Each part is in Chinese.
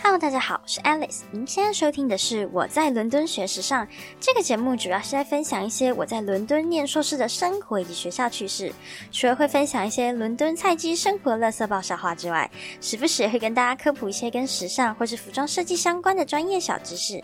Hello，大家好，我是 Alice。您现在收听的是我在伦敦学时尚这个节目，主要是在分享一些我在伦敦念硕士的生活以及学校趣事。除了会分享一些伦敦菜鸡生活乐色爆笑话之外，时不时也会跟大家科普一些跟时尚或是服装设计相关的专业小知识。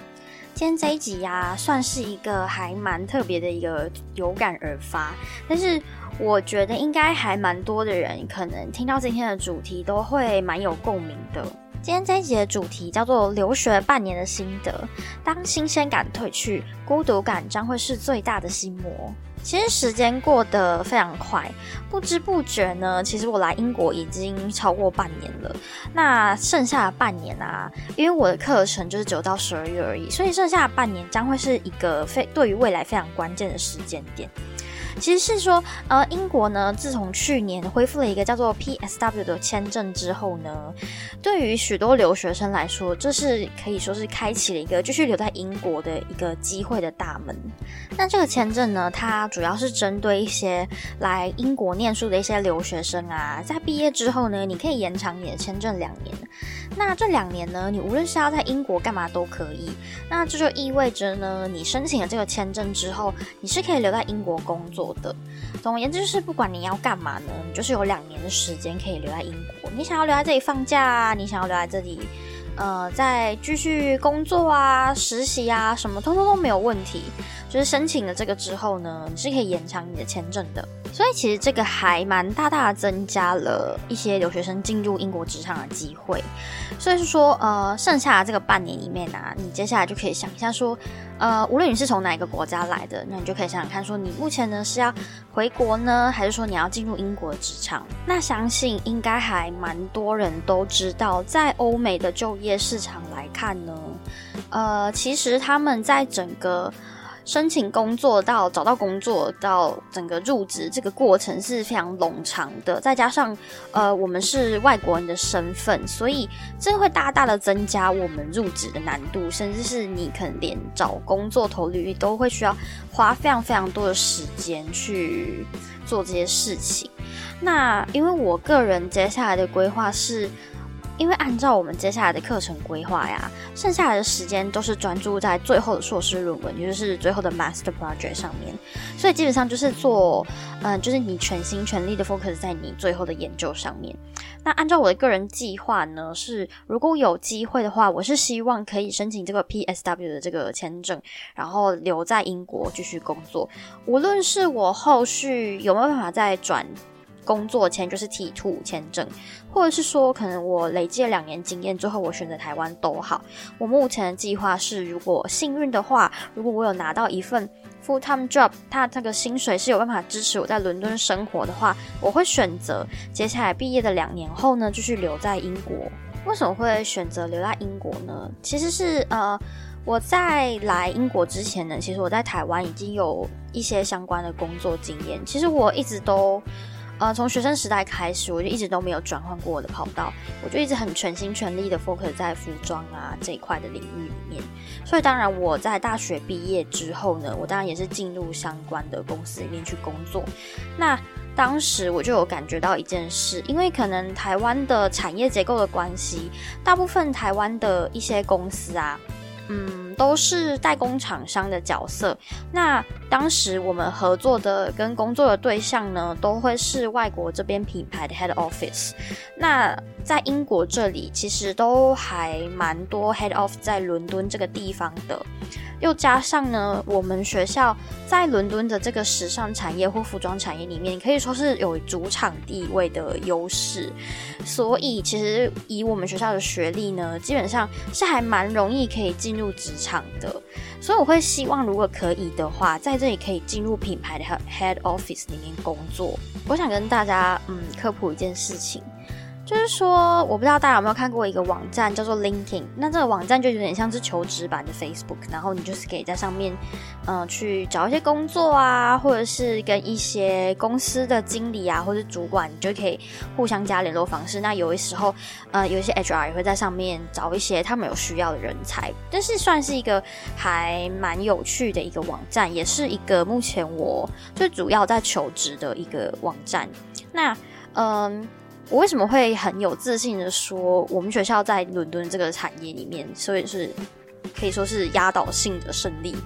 今天这一集呀，算是一个还蛮特别的一个有感而发，但是我觉得应该还蛮多的人可能听到今天的主题都会蛮有共鸣的。今天这一集的主题叫做留学半年的心得。当新鲜感褪去，孤独感将会是最大的心魔。其实时间过得非常快，不知不觉呢，其实我来英国已经超过半年了。那剩下的半年啊，因为我的课程就是九到十二月而已，所以剩下的半年将会是一个非对于未来非常关键的时间点。其实是说，呃，英国呢，自从去年恢复了一个叫做 PSW 的签证之后呢，对于许多留学生来说，这是可以说是开启了一个继续留在英国的一个机会的大门。那这个签证呢，它主要是针对一些来英国念书的一些留学生啊，在毕业之后呢，你可以延长你的签证两年。那这两年呢，你无论是要在英国干嘛都可以。那这就意味着呢，你申请了这个签证之后，你是可以留在英国工作。的，总而言之就是，不管你要干嘛呢，你就是有两年的时间可以留在英国。你想要留在这里放假啊，你想要留在这里，呃，再继续工作啊、实习啊，什么通通都没有问题。就是申请了这个之后呢，你是可以延长你的签证的。所以其实这个还蛮大大增加了一些留学生进入英国职场的机会。所以是说，呃，剩下的这个半年里面呢，你接下来就可以想一下说，呃，无论你是从哪一个国家来的，那你就可以想想看，说你目前呢是要回国呢，还是说你要进入英国职场？那相信应该还蛮多人都知道，在欧美的就业市场来看呢，呃，其实他们在整个申请工作到找到工作到整个入职这个过程是非常冗长的，再加上呃我们是外国人的身份，所以这会大大的增加我们入职的难度，甚至是你可能连找工作投履历都会需要花非常非常多的时间去做这些事情。那因为我个人接下来的规划是。因为按照我们接下来的课程规划呀，剩下来的时间都是专注在最后的硕士论文，也就是最后的 master project 上面，所以基本上就是做，嗯，就是你全心全力的 focus 在你最后的研究上面。那按照我的个人计划呢，是如果有机会的话，我是希望可以申请这个 PSW 的这个签证，然后留在英国继续工作。无论是我后续有没有办法再转。工作签就是 T two 签证，或者是说，可能我累积了两年经验之后，我选择台湾都好。我目前的计划是，如果幸运的话，如果我有拿到一份 full time job，它这个薪水是有办法支持我在伦敦生活的话，我会选择接下来毕业的两年后呢，继续留在英国。为什么会选择留在英国呢？其实是呃，我在来英国之前呢，其实我在台湾已经有一些相关的工作经验。其实我一直都。呃，从学生时代开始，我就一直都没有转换过我的跑道，我就一直很全心全力的 focus 在服装啊这一块的领域里面。所以，当然我在大学毕业之后呢，我当然也是进入相关的公司里面去工作。那当时我就有感觉到一件事，因为可能台湾的产业结构的关系，大部分台湾的一些公司啊。嗯，都是代工厂商的角色。那当时我们合作的跟工作的对象呢，都会是外国这边品牌的 head office。那在英国这里，其实都还蛮多 head office 在伦敦这个地方的。又加上呢，我们学校在伦敦的这个时尚产业或服装产业里面，可以说是有主场地位的优势。所以，其实以我们学校的学历呢，基本上是还蛮容易可以进入职场的。所以，我会希望如果可以的话，在这里可以进入品牌的 head office 里面工作。我想跟大家嗯科普一件事情。就是说，我不知道大家有没有看过一个网站叫做 LinkedIn，那这个网站就有点像是求职版的 Facebook，然后你就是可以在上面，嗯，去找一些工作啊，或者是跟一些公司的经理啊或者主管，你就可以互相加联络方式。那有的时候，呃，有一些 HR 也会在上面找一些他们有需要的人才，但是算是一个还蛮有趣的一个网站，也是一个目前我最主要在求职的一个网站。那，嗯。我为什么会很有自信的说，我们学校在伦敦这个产业里面，所以是可以说是压倒性的胜利。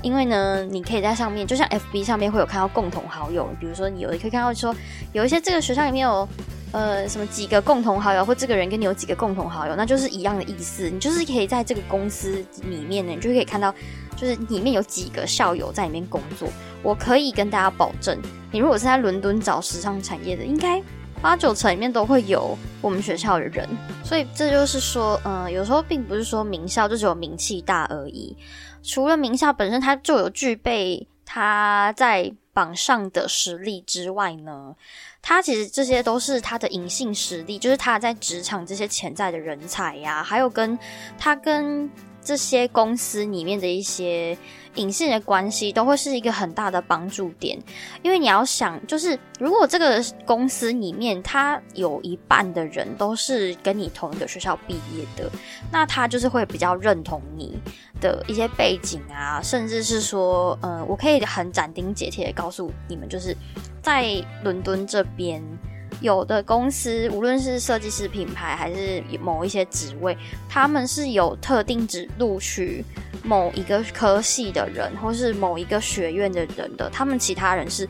因为呢，你可以在上面，就像 FB 上面会有看到共同好友，比如说你有的可以看到说，有一些这个学校里面有呃什么几个共同好友，或这个人跟你有几个共同好友，那就是一样的意思。你就是可以在这个公司里面呢，你就可以看到，就是里面有几个校友在里面工作。我可以跟大家保证，你如果是在伦敦找时尚产业的，应该八九层里面都会有我们学校的人。所以这就是说，嗯，有时候并不是说名校就只有名气大而已。除了名校本身它就有具备它在榜上的实力之外呢，它其实这些都是它的隐性实力，就是它在职场这些潜在的人才呀，还有跟它跟这些公司里面的一些。隐性的关系都会是一个很大的帮助点，因为你要想，就是如果这个公司里面他有一半的人都是跟你同一个学校毕业的，那他就是会比较认同你的一些背景啊，甚至是说，嗯，我可以很斩钉截铁的告诉你们，就是在伦敦这边。有的公司，无论是设计师品牌还是某一些职位，他们是有特定只录取某一个科系的人，或是某一个学院的人的，他们其他人是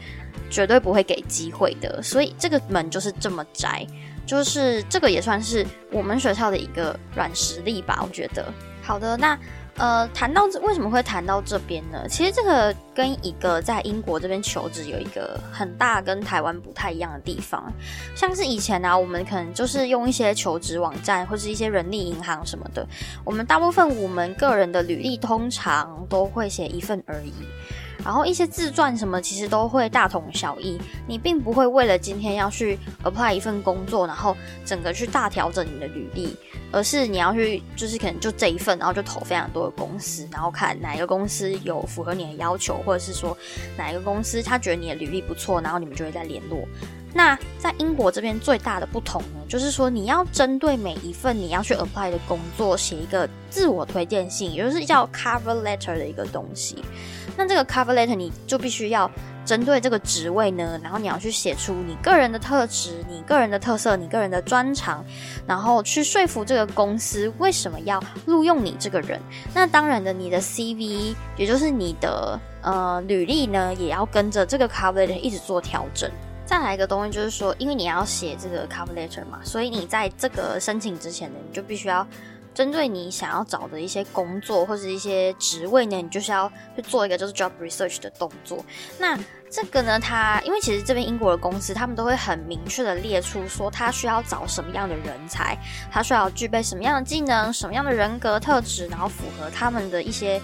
绝对不会给机会的。所以这个门就是这么窄，就是这个也算是我们学校的一个软实力吧，我觉得。好的，那。呃，谈到这为什么会谈到这边呢？其实这个跟一个在英国这边求职有一个很大跟台湾不太一样的地方，像是以前呢，我们可能就是用一些求职网站或是一些人力银行什么的，我们大部分我们个人的履历通常都会写一份而已。然后一些自传什么，其实都会大同小异。你并不会为了今天要去 apply 一份工作，然后整个去大调整你的履历，而是你要去，就是可能就这一份，然后就投非常多的公司，然后看哪一个公司有符合你的要求，或者是说哪一个公司他觉得你的履历不错，然后你们就会再联络。那在英国这边最大的不同呢，就是说你要针对每一份你要去 apply 的工作写一个自我推荐信，也就是叫 cover letter 的一个东西。那这个 cover letter 你就必须要针对这个职位呢，然后你要去写出你个人的特质、你个人的特色、你个人的专长，然后去说服这个公司为什么要录用你这个人。那当然的，你的 CV 也就是你的呃履历呢，也要跟着这个 cover letter 一直做调整。再来一个东西就是说，因为你要写这个 cover letter 嘛，所以你在这个申请之前呢，你就必须要。针对你想要找的一些工作或者一些职位呢，你就是要去做一个就是 job research 的动作。那这个呢，它因为其实这边英国的公司，他们都会很明确的列出说他需要找什么样的人才，他需要具备什么样的技能、什么样的人格特质，然后符合他们的一些。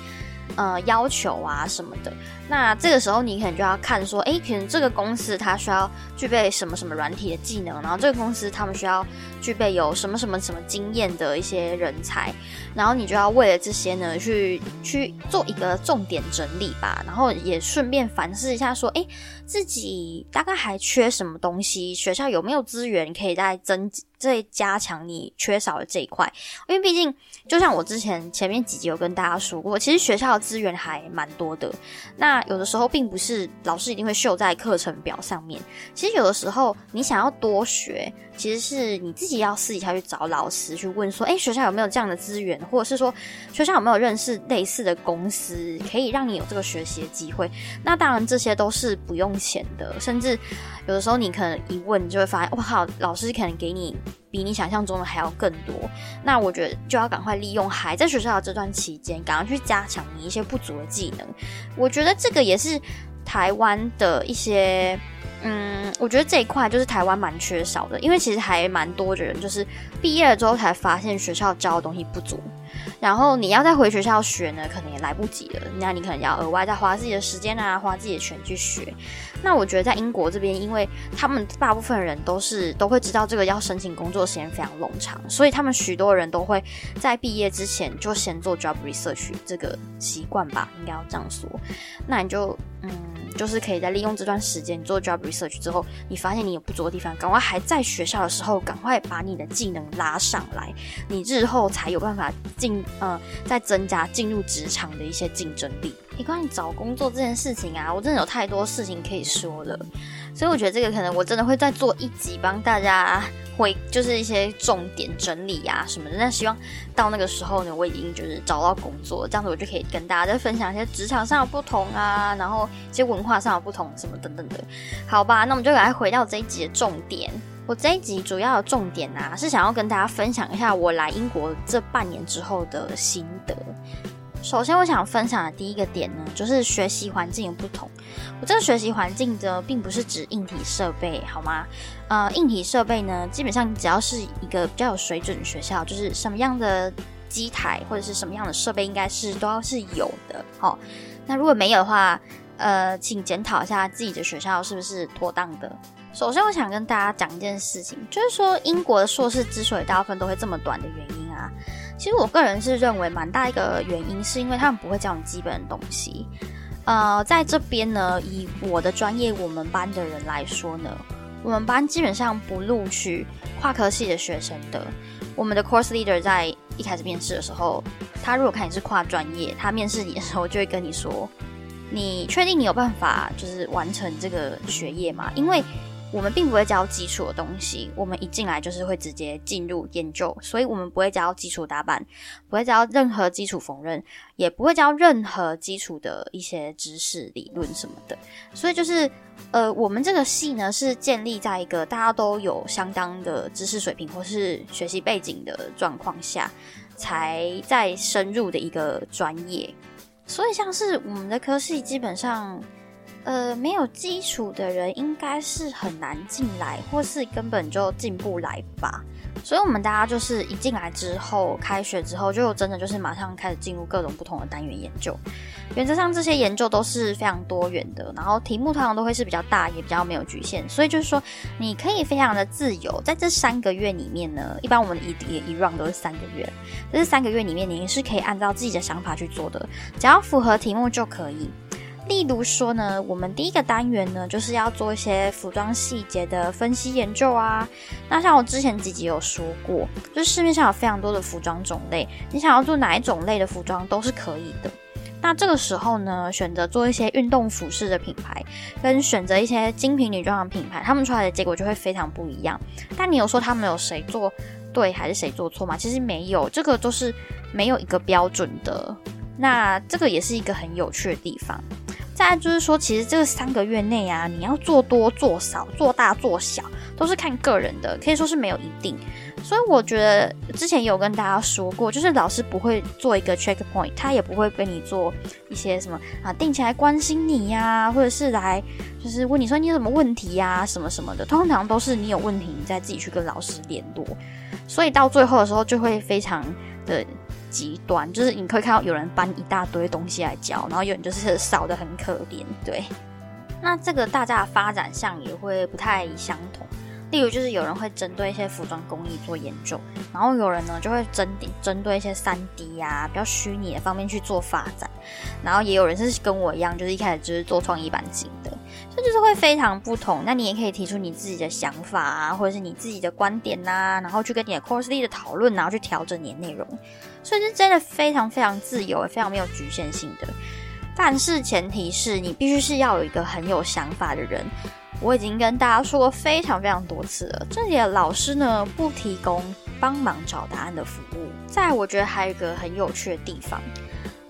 呃，要求啊什么的，那这个时候你可能就要看说，诶，可能这个公司它需要具备什么什么软体的技能，然后这个公司他们需要具备有什么什么什么经验的一些人才，然后你就要为了这些呢，去去做一个重点整理吧，然后也顺便反思一下说，诶，自己大概还缺什么东西，学校有没有资源可以再增。再加强你缺少的这一块，因为毕竟就像我之前前面几集有跟大家说过，其实学校的资源还蛮多的。那有的时候并不是老师一定会秀在课程表上面，其实有的时候你想要多学，其实是你自己要私底下去找老师去问说，哎，学校有没有这样的资源，或者是说学校有没有认识类似的公司，可以让你有这个学习的机会。那当然这些都是不用钱的，甚至有的时候你可能一问你就会发现，哇靠，老师可能给你。比你想象中的还要更多，那我觉得就要赶快利用还在学校的这段期间，赶快去加强你一些不足的技能。我觉得这个也是台湾的一些，嗯，我觉得这一块就是台湾蛮缺少的，因为其实还蛮多的人就是毕业了之后才发现学校教的东西不足。然后你要再回学校学呢，可能也来不及了。那你可能要额外再花自己的时间啊，花自己的钱去学。那我觉得在英国这边，因为他们大部分人都是都会知道这个要申请工作时间非常冗长，所以他们许多人都会在毕业之前就先做 job research 这个习惯吧，应该要这样说。那你就嗯。就是可以在利用这段时间做 job research 之后，你发现你有不足的地方，赶快还在学校的时候，赶快把你的技能拉上来，你日后才有办法进呃，再增加进入职场的一些竞争力。你关于找工作这件事情啊，我真的有太多事情可以说了，所以我觉得这个可能我真的会再做一集帮大家会就是一些重点整理啊什么的。那希望到那个时候呢，我已经就是找到工作，这样子我就可以跟大家再分享一些职场上的不同啊，然后一些文化上的不同什么等等的。好吧，那我们就来回到这一集的重点。我这一集主要的重点啊，是想要跟大家分享一下我来英国这半年之后的心得。首先，我想分享的第一个点呢，就是学习环境的不同。我这个学习环境的，并不是指硬体设备，好吗？呃，硬体设备呢，基本上只要是一个比较有水准的学校，就是什么样的机台或者是什么样的设备，应该是都要是有的。好，那如果没有的话，呃，请检讨一下自己的学校是不是妥当的。首先，我想跟大家讲一件事情，就是说英国的硕士之所以大部分都会这么短的原因啊。其实我个人是认为，蛮大一个原因是因为他们不会教你基本的东西。呃，在这边呢，以我的专业，我们班的人来说呢，我们班基本上不录取跨科系的学生的。我们的 course leader 在一开始面试的时候，他如果看你是跨专业，他面试你的时候就会跟你说：“你确定你有办法就是完成这个学业吗？”因为我们并不会教基础的东西，我们一进来就是会直接进入研究，所以我们不会教基础打板，不会教任何基础缝纫，也不会教任何基础的一些知识理论什么的。所以就是，呃，我们这个系呢是建立在一个大家都有相当的知识水平或是学习背景的状况下，才在深入的一个专业。所以像是我们的科系基本上。呃，没有基础的人应该是很难进来，或是根本就进不来吧。所以，我们大家就是一进来之后，开学之后就真的就是马上开始进入各种不同的单元研究。原则上，这些研究都是非常多元的，然后题目通常都会是比较大，也比较没有局限。所以就是说，你可以非常的自由，在这三个月里面呢，一般我们一一一 run 都是三个月，在这三个月里面，你是可以按照自己的想法去做的，只要符合题目就可以。例如说呢，我们第一个单元呢，就是要做一些服装细节的分析研究啊。那像我之前几集有说过，就是市面上有非常多的服装种类，你想要做哪一种类的服装都是可以的。那这个时候呢，选择做一些运动服饰的品牌，跟选择一些精品女装的品牌，他们出来的结果就会非常不一样。但你有说他们有谁做对还是谁做错吗？其实没有，这个都是没有一个标准的。那这个也是一个很有趣的地方。再就是说，其实这个三个月内啊，你要做多做少、做大做小，都是看个人的，可以说是没有一定。所以我觉得之前有跟大家说过，就是老师不会做一个 check point，他也不会跟你做一些什么啊，定期来关心你呀，或者是来就是问你说你有什么问题呀，什么什么的，通常都是你有问题，你再自己去跟老师联络。所以到最后的时候，就会非常的。极端就是你可以看到有人搬一大堆东西来教，然后有人就是少的很可怜。对，那这个大家的发展上也会不太相同。例如就是有人会针对一些服装工艺做研究，然后有人呢就会针针对一些三 D 呀比较虚拟的方面去做发展，然后也有人是跟我一样，就是一开始就是做创意版型的，这就是会非常不同。那你也可以提出你自己的想法啊，或者是你自己的观点呐，然后去跟你的 course leader 讨论，然后去调整你的内容。所以是真的非常非常自由，非常没有局限性的。但是前提是你必须是要有一个很有想法的人。我已经跟大家说过非常非常多次了，这里的老师呢不提供帮忙找答案的服务。在，我觉得还有一个很有趣的地方，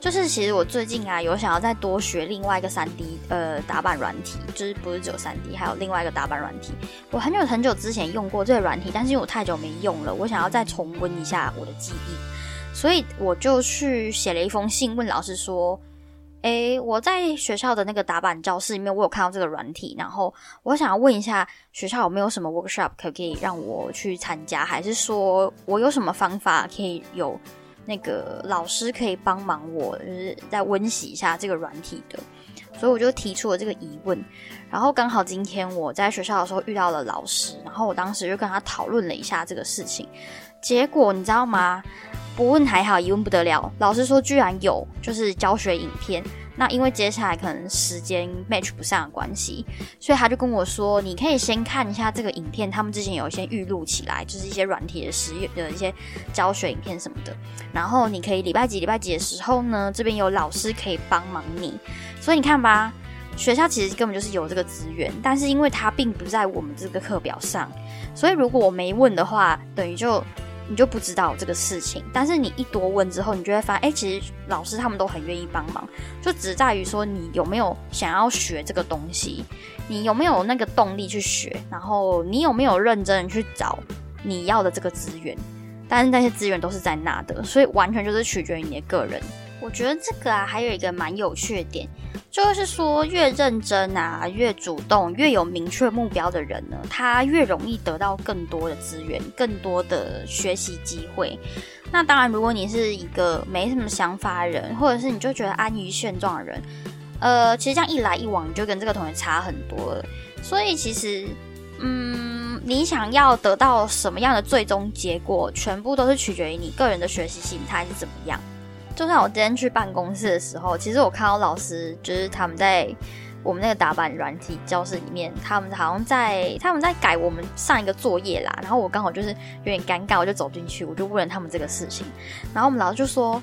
就是其实我最近啊有想要再多学另外一个三 D 呃打板软体，就是不是只有三 D，还有另外一个打板软体。我很久很久之前用过这个软体，但是因为我太久没用了，我想要再重温一下我的记忆。所以我就去写了一封信，问老师说：“诶，我在学校的那个打板教室里面，我有看到这个软体，然后我想要问一下学校有没有什么 workshop 可可以让我去参加，还是说我有什么方法可以有那个老师可以帮忙我，就是再温习一下这个软体的？所以我就提出了这个疑问，然后刚好今天我在学校的时候遇到了老师，然后我当时就跟他讨论了一下这个事情，结果你知道吗？”不问还好，一问不得了。老师说居然有，就是教学影片。那因为接下来可能时间 match 不上的关系，所以他就跟我说，你可以先看一下这个影片，他们之前有一些预录起来，就是一些软体的实验的一些教学影片什么的。然后你可以礼拜几礼拜几的时候呢，这边有老师可以帮忙你。所以你看吧，学校其实根本就是有这个资源，但是因为它并不在我们这个课表上，所以如果我没问的话，等于就你就不知道这个事情。但是你一多问之后，你就会发现，哎，其实老师他们都很愿意帮忙，就只在于说你有没有想要学这个东西，你有没有那个动力去学，然后你有没有认真去找你要的这个资源。但是那些资源都是在那的，所以完全就是取决于你的个人。我觉得这个啊，还有一个蛮有趣的点，就是说越认真啊，越主动，越有明确目标的人呢，他越容易得到更多的资源，更多的学习机会。那当然，如果你是一个没什么想法的人，或者是你就觉得安于现状的人，呃，其实这样一来一往，你就跟这个同学差很多了。所以其实，嗯，你想要得到什么样的最终结果，全部都是取决于你个人的学习心态是怎么样。就像我今天去办公室的时候，其实我看到老师就是他们在我们那个打板软体教室里面，他们好像在他们在改我们上一个作业啦。然后我刚好就是有点尴尬，我就走进去，我就问了他们这个事情。然后我们老师就说。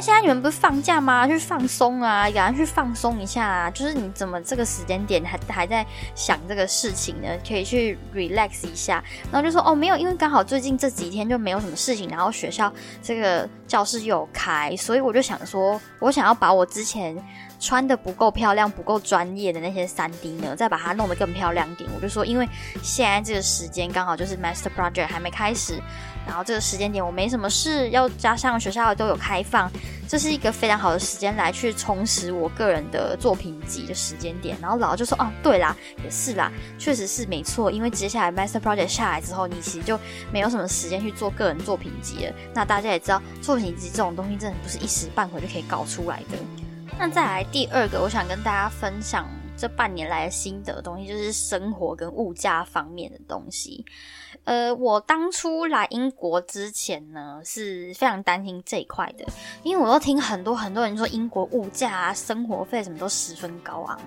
现在你们不是放假吗？去放松啊，赶快去放松一下啊！就是你怎么这个时间点还还在想这个事情呢？可以去 relax 一下。然后就说哦，没有，因为刚好最近这几天就没有什么事情，然后学校这个教室又开，所以我就想说，我想要把我之前。穿的不够漂亮、不够专业的那些三 D 呢，再把它弄得更漂亮点。我就说，因为现在这个时间刚好就是 Master Project 还没开始，然后这个时间点我没什么事，要加上学校都有开放，这是一个非常好的时间来去充实我个人的作品集的时间点。然后老师就说：“哦，对啦，也是啦，确实是没错，因为接下来 Master Project 下来之后，你其实就没有什么时间去做个人作品集了。那大家也知道，作品集这种东西真的不是一时半会就可以搞出来的。”那再来第二个，我想跟大家分享这半年来的心得东西，就是生活跟物价方面的东西。呃，我当初来英国之前呢，是非常担心这一块的，因为我都听很多很多人说英国物价啊、生活费什么都十分高昂。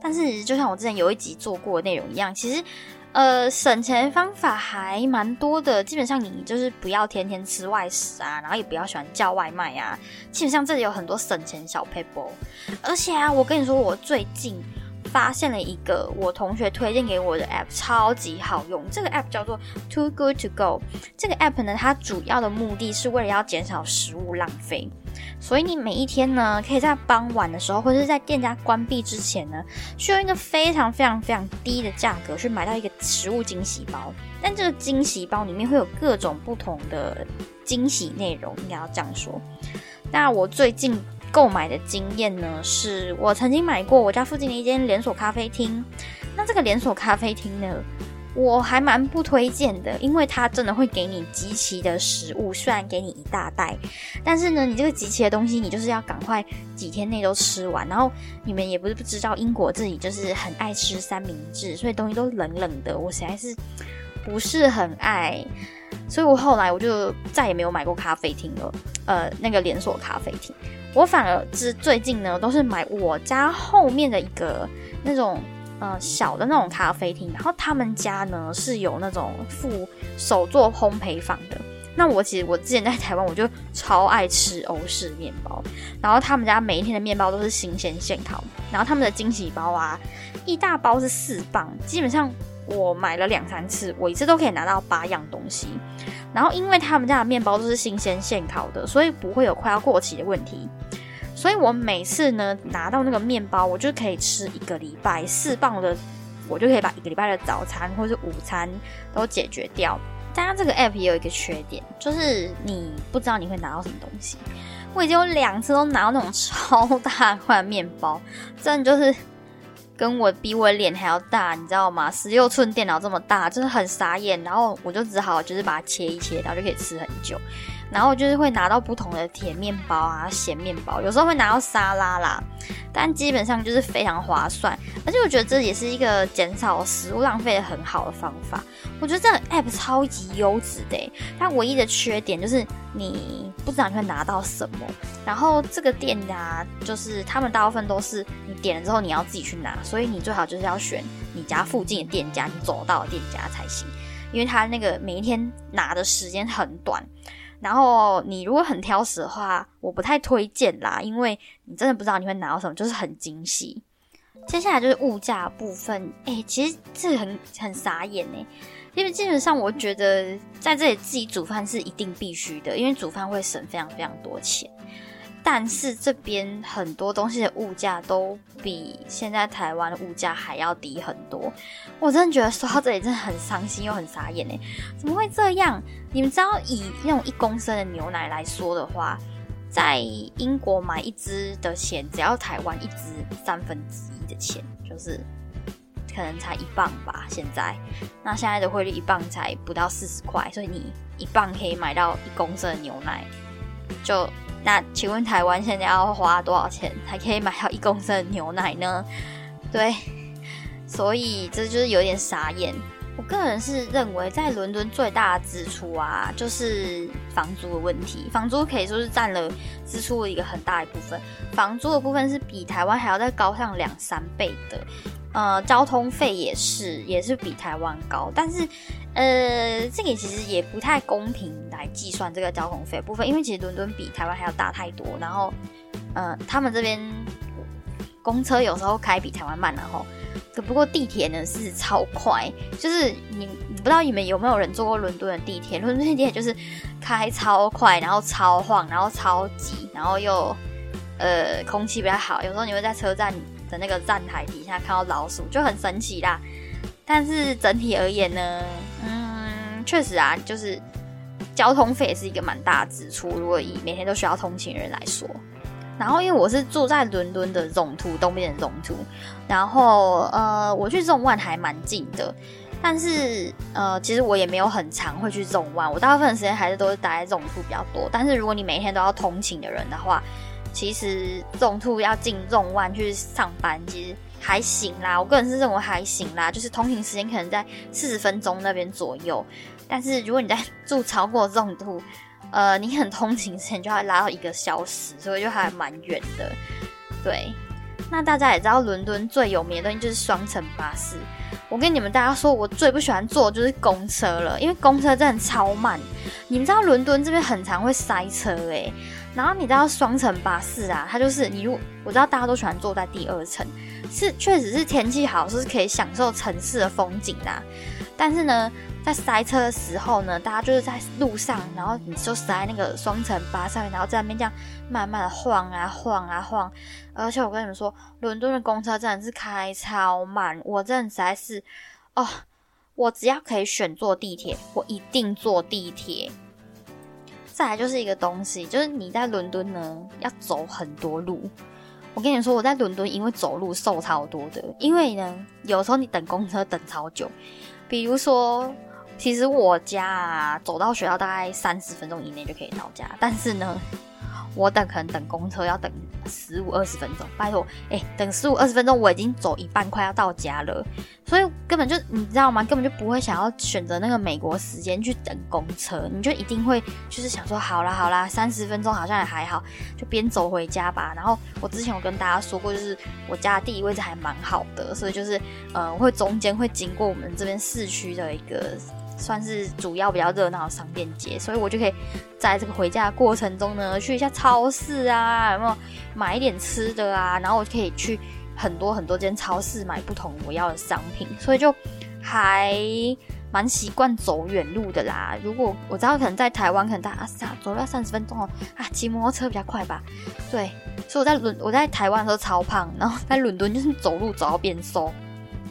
但是就像我之前有一集做过的内容一样，其实。呃，省钱方法还蛮多的，基本上你就是不要天天吃外食啊，然后也不要喜欢叫外卖啊。基本上这里有很多省钱小 paper，而且啊，我跟你说，我最近发现了一个我同学推荐给我的 app，超级好用。这个 app 叫做 Too Good to Go。这个 app 呢，它主要的目的是为了要减少食物浪费。所以你每一天呢，可以在傍晚的时候，或者是在店家关闭之前呢，去用一个非常非常非常低的价格去买到一个食物惊喜包。但这个惊喜包里面会有各种不同的惊喜内容，应该要这样说。那我最近购买的经验呢，是我曾经买过我家附近的一间连锁咖啡厅。那这个连锁咖啡厅呢？我还蛮不推荐的，因为它真的会给你集齐的食物，虽然给你一大袋，但是呢，你这个集齐的东西，你就是要赶快几天内都吃完。然后你们也不是不知道，英国自己就是很爱吃三明治，所以东西都冷冷的，我实在是不是很爱。所以我后来我就再也没有买过咖啡厅了，呃，那个连锁咖啡厅，我反而是最近呢，都是买我家后面的一个那种。呃，小的那种咖啡厅，然后他们家呢是有那种附手做烘焙坊的。那我其实我之前在台湾，我就超爱吃欧式面包，然后他们家每一天的面包都是新鲜现烤，然后他们的惊喜包啊，一大包是四磅，基本上我买了两三次，我一次都可以拿到八样东西。然后因为他们家的面包都是新鲜现烤的，所以不会有快要过期的问题。所以我每次呢拿到那个面包，我就可以吃一个礼拜四磅的，我就可以把一个礼拜的早餐或是午餐都解决掉。当然，这个 app 也有一个缺点，就是你不知道你会拿到什么东西。我已经有两次都拿到那种 超大块的面包，真的就是跟我比我脸还要大，你知道吗？十六寸电脑这么大，真的很傻眼。然后我就只好就是把它切一切，然后就可以吃很久。然后就是会拿到不同的甜面包啊、咸面包，有时候会拿到沙拉啦，但基本上就是非常划算，而且我觉得这也是一个减少食物浪费的很好的方法。我觉得这个 app 超级优质的，它唯一的缺点就是你不知道你会拿到什么。然后这个店家就是他们大部分都是你点了之后你要自己去拿，所以你最好就是要选你家附近的店家，你走到的店家才行，因为他那个每一天拿的时间很短。然后你如果很挑食的话，我不太推荐啦，因为你真的不知道你会拿到什么，就是很惊喜。接下来就是物价部分，哎，其实这很很傻眼呢，因为基本上我觉得在这里自己煮饭是一定必须的，因为煮饭会省非常非常多钱。但是这边很多东西的物价都比现在台湾的物价还要低很多，我真的觉得说到这里真的很伤心又很傻眼呢，怎么会这样？你们知道以那种一公升的牛奶来说的话，在英国买一支的钱只要台湾一支三分之一的钱，就是可能才一磅吧。现在那现在的汇率一磅才不到四十块，所以你一磅可以买到一公升的牛奶，就。那请问台湾现在要花多少钱才可以买到一公升的牛奶呢？对，所以这就是有点傻眼。我个人是认为，在伦敦最大的支出啊，就是房租的问题。房租可以说是占了支出的一个很大一部分。房租的部分是比台湾还要再高上两三倍的。呃，交通费也是，也是比台湾高。但是，呃，这个其实也不太公平来计算这个交通费部分，因为其实伦敦比台湾还要大太多。然后，呃，他们这边公车有时候开比台湾慢，然后。可不过地铁呢是超快，就是你不知道你们有没有人坐过伦敦的地铁？伦敦地铁就是开超快，然后超晃，然后超挤，然后又呃空气比较好。有时候你会在车站的那个站台底下看到老鼠，就很神奇啦。但是整体而言呢，嗯，确实啊，就是交通费也是一个蛮大的支出。如果以每天都需要通勤人来说。然后，因为我是住在伦敦的 Zone Two 东边的 Zone Two，然后呃，我去 Zone One 还蛮近的，但是呃，其实我也没有很常会去 Zone One，我大部分时间还是都是待在 Zone Two 比较多。但是如果你每天都要通勤的人的话，其实 Zone Two 要进 Zone One 去上班，其实还行啦。我个人是认为还行啦，就是通勤时间可能在四十分钟那边左右。但是如果你在住超过 Zone Two，呃，你很通勤时间就要拉到一个小时，所以就还蛮远的。对，那大家也知道，伦敦最有名的东西就是双层巴士。我跟你们大家说，我最不喜欢坐就是公车了，因为公车真的超慢。你们知道伦敦这边很常会塞车诶，然后你知道双层巴士啊，它就是你如我知道大家都喜欢坐在第二层，是确实是天气好是可以享受城市的风景的，但是呢。在塞车的时候呢，大家就是在路上，然后你就塞那个双层巴上面，然后在那边这样慢慢的晃啊晃啊晃。而且我跟你们说，伦敦的公车真的是开超慢，我真的实在是，哦，我只要可以选坐地铁，我一定坐地铁。再来就是一个东西，就是你在伦敦呢要走很多路。我跟你说，我在伦敦因为走路瘦超多的，因为呢有时候你等公车等超久，比如说。其实我家啊，走到学校大概三十分钟以内就可以到家，但是呢，我等可能等公车要等十五二十分钟。拜托，哎，等十五二十分钟，我已经走一半，快要到家了，所以根本就你知道吗？根本就不会想要选择那个美国时间去等公车，你就一定会就是想说，好啦好啦，三十分钟好像也还好，就边走回家吧。然后我之前有跟大家说过，就是我家的地理位置还蛮好的，所以就是呃，会中间会经过我们这边市区的一个。算是主要比较热闹的商店街，所以我就可以在这个回家的过程中呢，去一下超市啊，有没有买一点吃的啊？然后我就可以去很多很多间超市买不同我要的商品，所以就还蛮习惯走远路的啦。如果我知道可能在台湾可能大家啊走要三十分钟哦，啊骑摩托车比较快吧？对，所以我在伦我在台湾的时候超胖，然后在伦敦就是走路走到变瘦。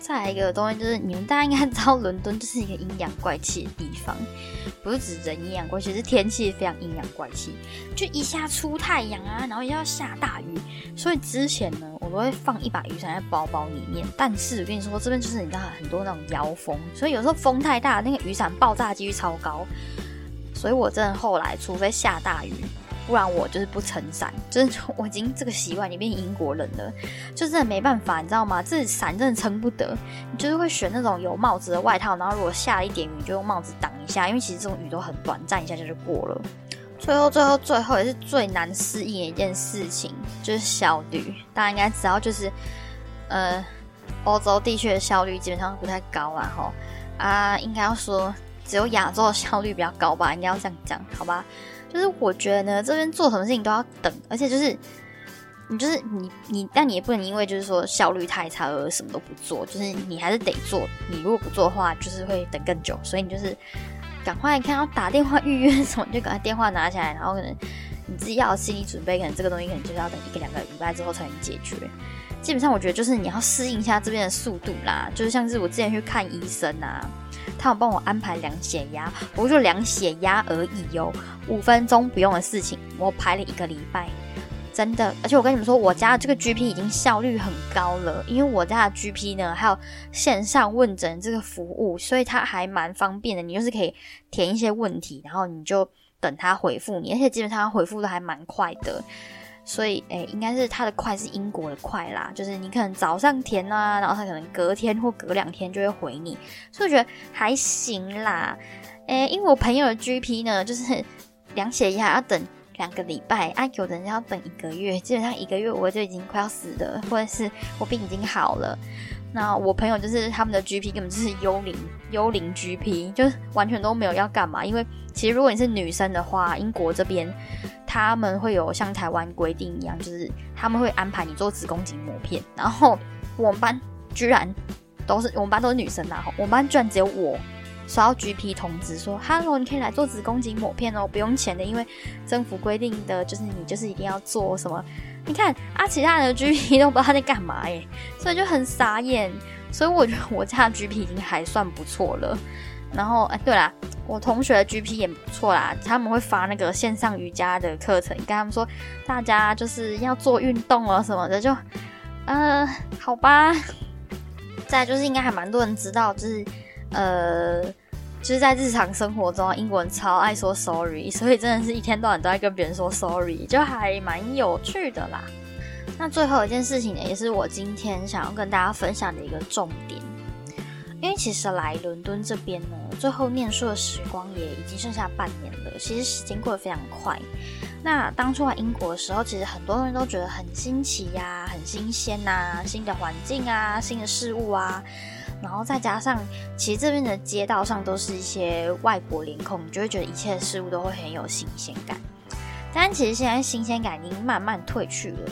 再来一个东西，就是你们大家应该知道，伦敦就是一个阴阳怪气的地方，不是指人阴阳怪气，是天气非常阴阳怪气，就一下出太阳啊，然后又要下大雨，所以之前呢，我都会放一把雨伞在包包里面。但是我跟你说，这边就是你知道很多那种妖风，所以有时候风太大，那个雨伞爆炸几率超高，所以我真的后来除非下大雨。不然我就是不撑伞，就是我已经这个习惯，你变英国人了，就真的没办法，你知道吗？这伞真的撑不得，你就是会选那种有帽子的外套，然后如果下了一点雨，就用帽子挡一下，因为其实这种雨都很短暂，一下就就过了。最后，最后，最后也是最难适应的一件事情，就是效率。大家应该知道，就是呃，欧洲地区的效率基本上不太高啊，吼啊，应该要说只有亚洲的效率比较高吧，应该要这样讲，好吧？就是我觉得呢，这边做什么事情都要等，而且就是你就是你你，但你也不能因为就是说效率太差而什么都不做，就是你还是得做。你如果不做的话，就是会等更久。所以你就是赶快看要打电话预约什么，就赶快电话拿下来，然后可能你自己要有心理准备，可能这个东西可能就是要等一个两个礼拜之后才能解决。基本上我觉得就是你要适应一下这边的速度啦，就是像是我之前去看医生啊，他有帮我安排量血压，我就量血压而已哟，五分钟不用的事情，我排了一个礼拜。真的，而且我跟你们说，我家的这个 GP 已经效率很高了，因为我家的 GP 呢还有线上问诊这个服务，所以它还蛮方便的。你就是可以填一些问题，然后你就等他回复你，而且基本上回复的还蛮快的。所以，哎，应该是他的快是英国的快啦，就是你可能早上填啊，然后他可能隔天或隔两天就会回你，所以我觉得还行啦。哎，因为我朋友的 GP 呢，就是量血压要等。两个礼拜，啊，有的人要等一个月，基本上一个月我就已经快要死了，或者是我病已经好了。那我朋友就是他们的 GP 根本就是幽灵，幽灵 GP，就是完全都没有要干嘛。因为其实如果你是女生的话，英国这边他们会有像台湾规定一样，就是他们会安排你做子宫颈膜片。然后我们班居然都是我们班都是女生啦，我们班居然只有我。刷到 GP 通知说：“Hello，你可以来做子宫颈抹片哦，不用钱的，因为政府规定的就是你就是一定要做什么。你看啊，其他人的 GP 都不知道他在干嘛耶，所以就很傻眼。所以我觉得我家的 GP 已经还算不错了。然后哎，对啦，我同学的 GP 也不错啦，他们会发那个线上瑜伽的课程，跟他们说大家就是要做运动哦什么的，就呃好吧。再就是应该还蛮多人知道，就是。”呃，就是在日常生活中，英国人超爱说 sorry，所以真的是一天到晚都在跟别人说 sorry，就还蛮有趣的啦。那最后一件事情呢，也是我今天想要跟大家分享的一个重点，因为其实来伦敦这边呢，最后念书的时光也已经剩下半年了，其实时间过得非常快。那当初来英国的时候，其实很多人都觉得很新奇呀，很新鲜呐，新的环境啊，新的事物啊。然后再加上，其实这边的街道上都是一些外国脸孔，你就会觉得一切事物都会很有新鲜感。但其实现在新鲜感已经慢慢褪去了，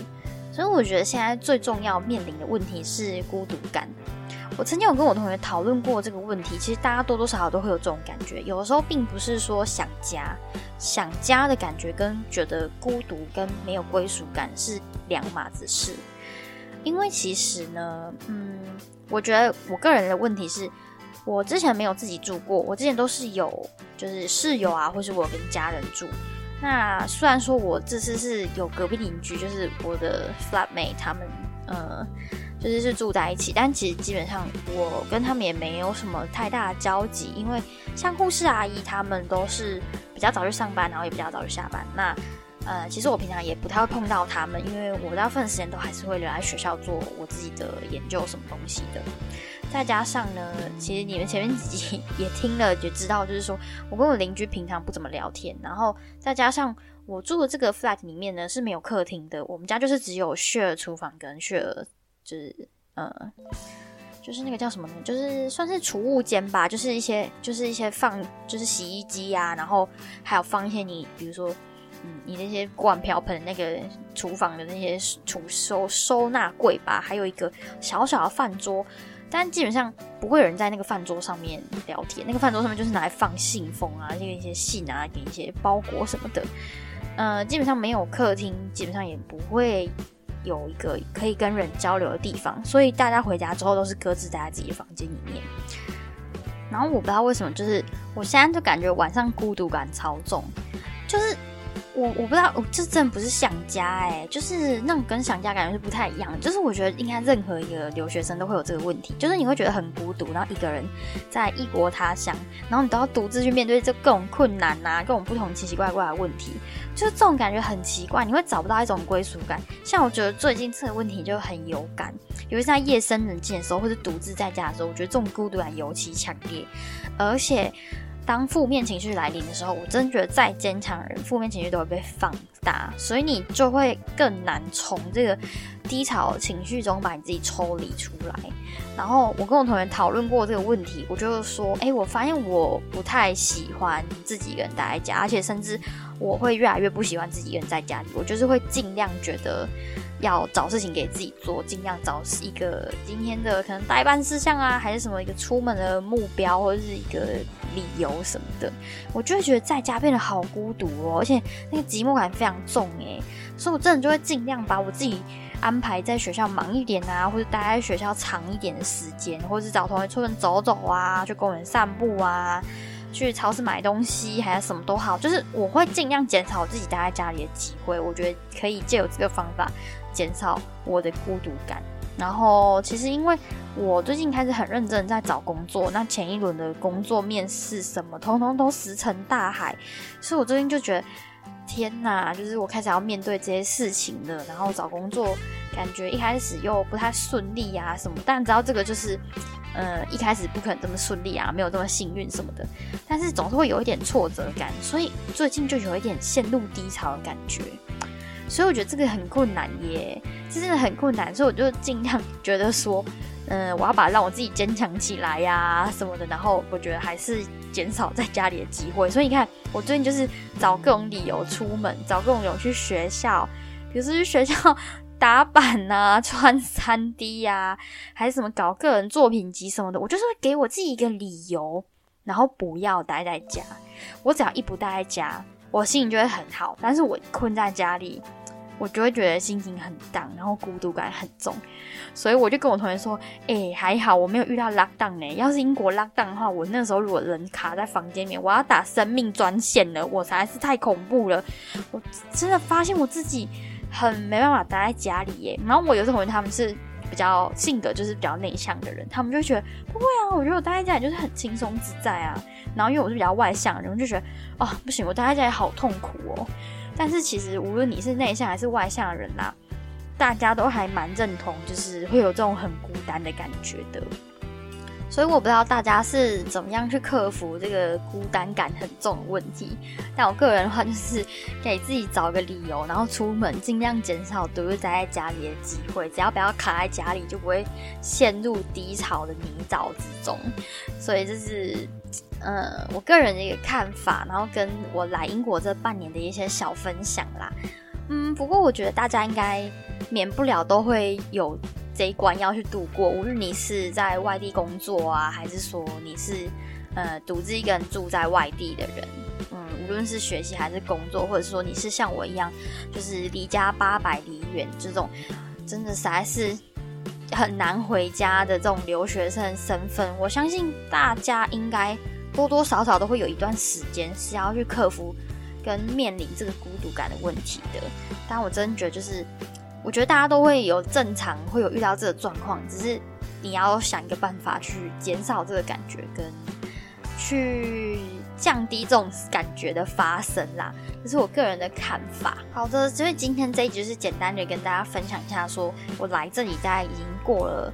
所以我觉得现在最重要面临的问题是孤独感。我曾经有跟我同学讨论过这个问题，其实大家多多少少都会有这种感觉。有的时候并不是说想家，想家的感觉跟觉得孤独跟没有归属感是两码子事。因为其实呢，嗯。我觉得我个人的问题是，我之前没有自己住过，我之前都是有就是室友啊，或是我跟家人住。那虽然说我这次是有隔壁邻居，就是我的 flatmate 他们，呃，就是是住在一起，但其实基本上我跟他们也没有什么太大的交集，因为像护士阿姨他们都是比较早去上班，然后也比较早去下班。那呃，其实我平常也不太会碰到他们，因为我大部分时间都还是会留在学校做我自己的研究什么东西的。再加上呢，其实你们前面几集 也听了，就知道就是说我跟我邻居平常不怎么聊天。然后再加上我住的这个 flat 里面呢是没有客厅的，我们家就是只有 share 厨房跟 share 就是呃就是那个叫什么呢？就是算是储物间吧，就是一些就是一些放就是洗衣机呀，然后还有放一些你比如说。嗯，你那些锅碗瓢盆那个厨房的那些储收收纳柜吧，还有一个小小的饭桌，但基本上不会有人在那个饭桌上面聊天。那个饭桌上面就是拿来放信封啊，这个一些信啊，给一些包裹什么的。呃，基本上没有客厅，基本上也不会有一个可以跟人交流的地方，所以大家回家之后都是各自待在自己房间里面。然后我不知道为什么，就是我现在就感觉晚上孤独感超重，就是。我我不知道，我这真的不是想家哎，就是那种跟想家感觉是不太一样。就是我觉得应该任何一个留学生都会有这个问题，就是你会觉得很孤独，然后一个人在异国他乡，然后你都要独自去面对这各种困难呐，各种不同奇奇怪怪的问题，就是这种感觉很奇怪，你会找不到一种归属感。像我觉得最近这个问题就很有感，尤其在夜深人静的时候，或者独自在家的时候，我觉得这种孤独感尤其强烈，而且。当负面情绪来临的时候，我真觉得再坚强的人，负面情绪都会被放大，所以你就会更难从这个低潮情绪中把你自己抽离出来。然后我跟我同学讨论过这个问题，我就说，哎，我发现我不太喜欢自己一个人待在家，而且甚至我会越来越不喜欢自己一个人在家里，我就是会尽量觉得。要找事情给自己做，尽量找一个今天的可能代办事项啊，还是什么一个出门的目标，或者是一个理由什么的，我就会觉得在家变得好孤独哦，而且那个寂寞感非常重诶。所以我真的就会尽量把我自己安排在学校忙一点啊，或者待在学校长一点的时间，或者是找同学出门走走啊，去公园散步啊。去超市买东西还是什么都好，就是我会尽量减少自己待在家里的机会。我觉得可以借由这个方法减少我的孤独感。然后其实因为我最近开始很认真在找工作，那前一轮的工作面试什么，通通都石沉大海，所以我最近就觉得天哪，就是我开始要面对这些事情了。然后找工作感觉一开始又不太顺利啊什么，但知道这个就是。呃，一开始不可能这么顺利啊，没有这么幸运什么的，但是总是会有一点挫折感，所以最近就有一点陷入低潮的感觉，所以我觉得这个很困难耶，这真的很困难，所以我就尽量觉得说，嗯，我要把让我自己坚强起来呀什么的，然后我觉得还是减少在家里的机会，所以你看，我最近就是找各种理由出门，找各种理由去学校，比如说去学校。打板呐，穿三 D 呀，还是什么搞个人作品集什么的，我就是会给我自己一个理由，然后不要待在家。我只要一不待在家，我心情就会很好。但是我困在家里，我就会觉得心情很荡，然后孤独感很重。所以我就跟我同学说：“哎，还好我没有遇到拉档哎。要是英国拉档的话，我那时候如果人卡在房间里面，我要打生命专线了，我实在是太恐怖了。我真的发现我自己。”很没办法待在家里耶，然后我有时候同学他们是比较性格就是比较内向的人，他们就觉得不会啊，我觉得我待在家里就是很轻松自在啊。然后因为我是比较外向的人，我就觉得哦不行，我待在家里好痛苦哦。但是其实无论你是内向还是外向的人啦，大家都还蛮认同，就是会有这种很孤单的感觉的。所以我不知道大家是怎么样去克服这个孤单感很重的问题，但我个人的话就是给自己找个理由，然后出门，尽量减少独自待在家里的机会。只要不要卡在家里，就不会陷入低潮的泥沼之中。所以这是呃我个人的一个看法，然后跟我来英国这半年的一些小分享啦。嗯，不过我觉得大家应该免不了都会有。这一关要去度过，无论你是在外地工作啊，还是说你是呃独自一个人住在外地的人，嗯，无论是学习还是工作，或者说你是像我一样，就是离家八百里远这种，真的实在是很难回家的这种留学生身份，我相信大家应该多多少少都会有一段时间是要去克服跟面临这个孤独感的问题的。但我真觉得就是。我觉得大家都会有正常会有遇到这个状况，只是你要想一个办法去减少这个感觉，跟去降低这种感觉的发生啦。这是我个人的看法。好的，所以今天这一集是简单的跟大家分享一下，说我来这里大概已经过了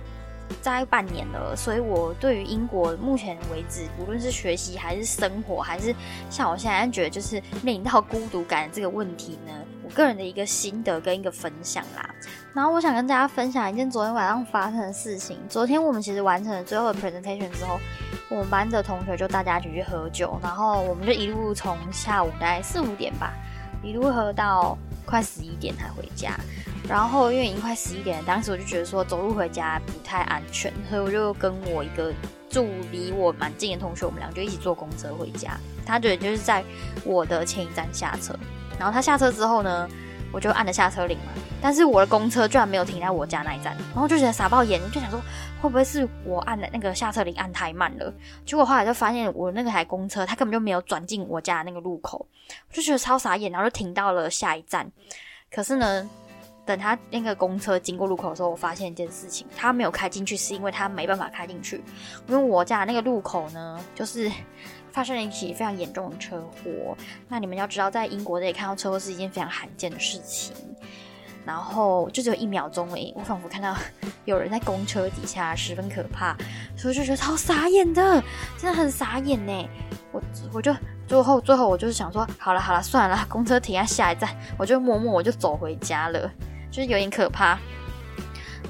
大概半年了，所以我对于英国目前为止，无论是学习还是生活，还是像我现在觉得就是面临到孤独感这个问题呢。个人的一个心得跟一个分享啦，然后我想跟大家分享一件昨天晚上发生的事情。昨天我们其实完成了最后的 presentation 之后，我们班的同学就大家一起去喝酒，然后我们就一路从下午大概四五点吧，一路喝到快十一点才回家。然后因为已经快十一点了，当时我就觉得说走路回家不太安全，所以我就跟我一个住离我蛮近的同学，我们俩就一起坐公车回家。他觉得就是在我的前一站下车。然后他下车之后呢，我就按了下车铃嘛，但是我的公车居然没有停在我家那一站，然后就觉得傻爆眼，就想说会不会是我按的那个下车铃按太慢了？结果后来就发现我那个台公车它根本就没有转进我家那个路口，我就觉得超傻眼，然后就停到了下一站。可是呢，等他那个公车经过路口的时候，我发现一件事情，他没有开进去，是因为他没办法开进去，因为我家那个路口呢，就是。发生了一起非常严重的车祸。那你们要知道，在英国这里看到车祸是一件非常罕见的事情。然后就只有一秒钟诶，我仿佛看到有人在公车底下，十分可怕，所以就觉得超傻眼的，真的很傻眼呢。我我就最后最后我就是想说，好了好了，算了，公车停在下一站，我就默默我就走回家了，就是有点可怕。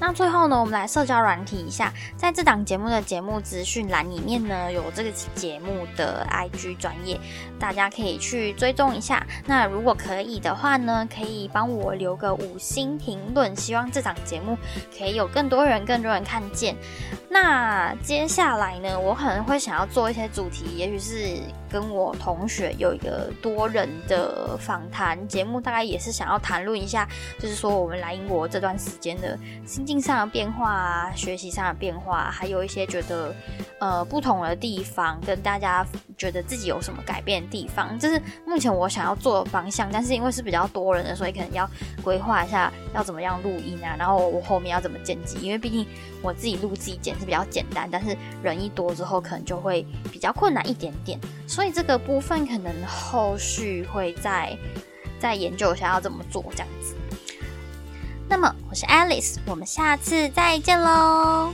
那最后呢，我们来社交软体一下，在这档节目的节目资讯栏里面呢，有这个节目的 IG 专业，大家可以去追踪一下。那如果可以的话呢，可以帮我留个五星评论，希望这档节目可以有更多人、更多人看见。那接下来呢，我可能会想要做一些主题，也许是跟我同学有一个多人的访谈节目，大概也是想要谈论一下，就是说我们来英国这段时间的心境上的变化啊，学习上的变化，还有一些觉得呃不同的地方，跟大家觉得自己有什么改变的地方，这是目前我想要做的方向。但是因为是比较多人的，所以可能要规划一下要怎么样录音啊，然后我后面要怎么剪辑，因为毕竟我自己录自己剪。是比较简单，但是人一多之后，可能就会比较困难一点点。所以这个部分可能后续会再再研究一下要怎么做这样子。那么我是 Alice，我们下次再见喽。